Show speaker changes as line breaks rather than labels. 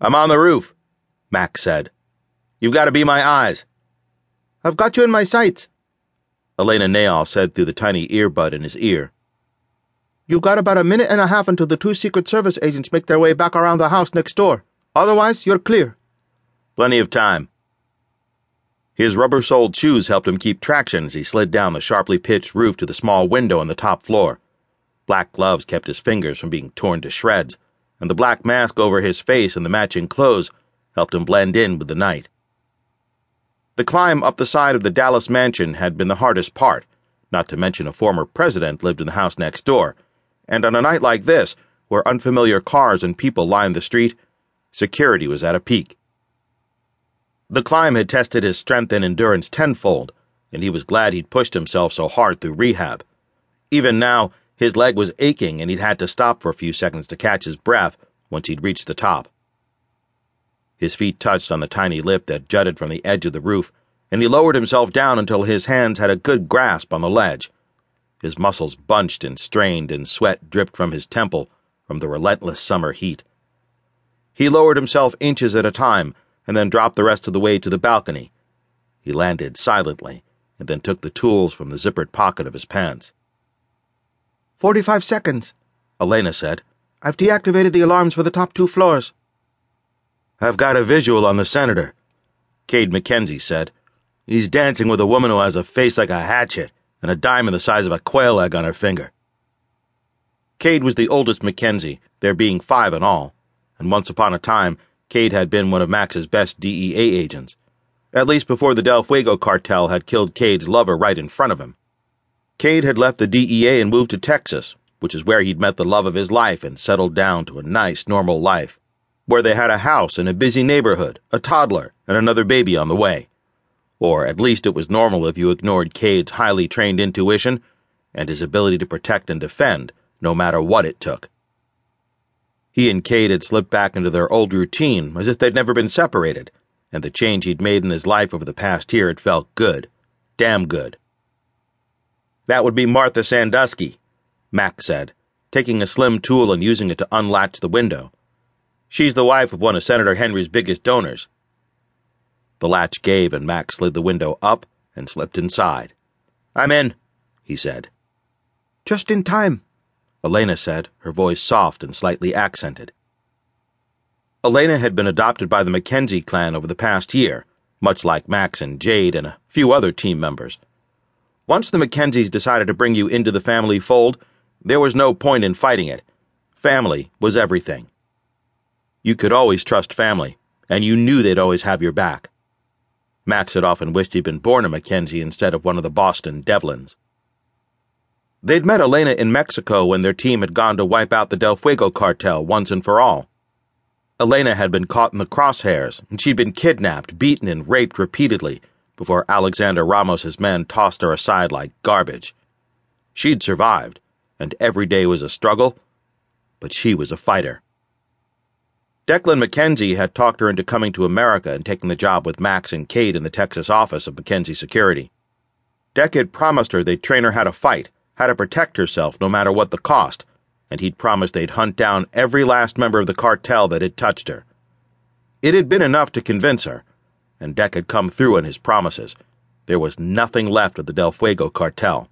I'm on the roof, Max said. You've got to be my eyes.
I've got you in my sights,
Elena Nayal said through the tiny earbud in his ear.
You've got about a minute and a half until the two Secret Service agents make their way back around the house next door. Otherwise, you're clear.
Plenty of time. His rubber soled shoes helped him keep traction as he slid down the sharply pitched roof to the small window on the top floor. Black gloves kept his fingers from being torn to shreds and the black mask over his face and the matching clothes helped him blend in with the night. The climb up the side of the Dallas mansion had been the hardest part, not to mention a former president lived in the house next door, and on a night like this, where unfamiliar cars and people lined the street, security was at a peak. The climb had tested his strength and endurance tenfold, and he was glad he'd pushed himself so hard through rehab. Even now, his leg was aching and he'd had to stop for a few seconds to catch his breath once he'd reached the top. His feet touched on the tiny lip that jutted from the edge of the roof, and he lowered himself down until his hands had a good grasp on the ledge. His muscles bunched and strained, and sweat dripped from his temple from the relentless summer heat. He lowered himself inches at a time and then dropped the rest of the way to the balcony. He landed silently and then took the tools from the zippered pocket of his pants.
Forty-five seconds, Elena said. I've deactivated the alarms for the top two floors.
I've got a visual on the senator, Cade MacKenzie said. He's dancing with a woman who has a face like a hatchet and a diamond the size of a quail egg on her finger. Cade was the oldest MacKenzie, there being five in all, and once upon a time, Cade had been one of Max's best DEA agents, at least before the Del Fuego cartel had killed Cade's lover right in front of him. Cade had left the DEA and moved to Texas, which is where he'd met the love of his life and settled down to a nice, normal life, where they had a house in a busy neighborhood, a toddler, and another baby on the way. Or at least it was normal if you ignored Cade's highly trained intuition and his ability to protect and defend, no matter what it took. He and Cade had slipped back into their old routine as if they'd never been separated, and the change he'd made in his life over the past year had felt good. Damn good. That would be Martha Sandusky, Max said, taking a slim tool and using it to unlatch the window. She's the wife of one of Senator Henry's biggest donors. The latch gave and Max slid the window up and slipped inside. I'm in, he said.
Just in time,
Elena said, her voice soft and slightly accented. Elena had been adopted by the MacKenzie clan over the past year, much like Max and Jade and a few other team members. Once the Mackenzies decided to bring you into the family fold, there was no point in fighting it. Family was everything. You could always trust family, and you knew they'd always have your back. Max had often wished he'd been born a Mackenzie instead of one of the Boston Devlins. They'd met Elena in Mexico when their team had gone to wipe out the Del Fuego cartel once and for all. Elena had been caught in the crosshairs, and she'd been kidnapped, beaten, and raped repeatedly before Alexander Ramos's men tossed her aside like garbage. She'd survived, and every day was a struggle, but she was a fighter. Declan MacKenzie had talked her into coming to America and taking the job with Max and Cade in the Texas office of MacKenzie Security. Deck had promised her they'd train her how to fight, how to protect herself no matter what the cost, and he'd promised they'd hunt down every last member of the cartel that had touched her. It had been enough to convince her, and Deck had come through on his promises. There was nothing left of the Del Fuego cartel.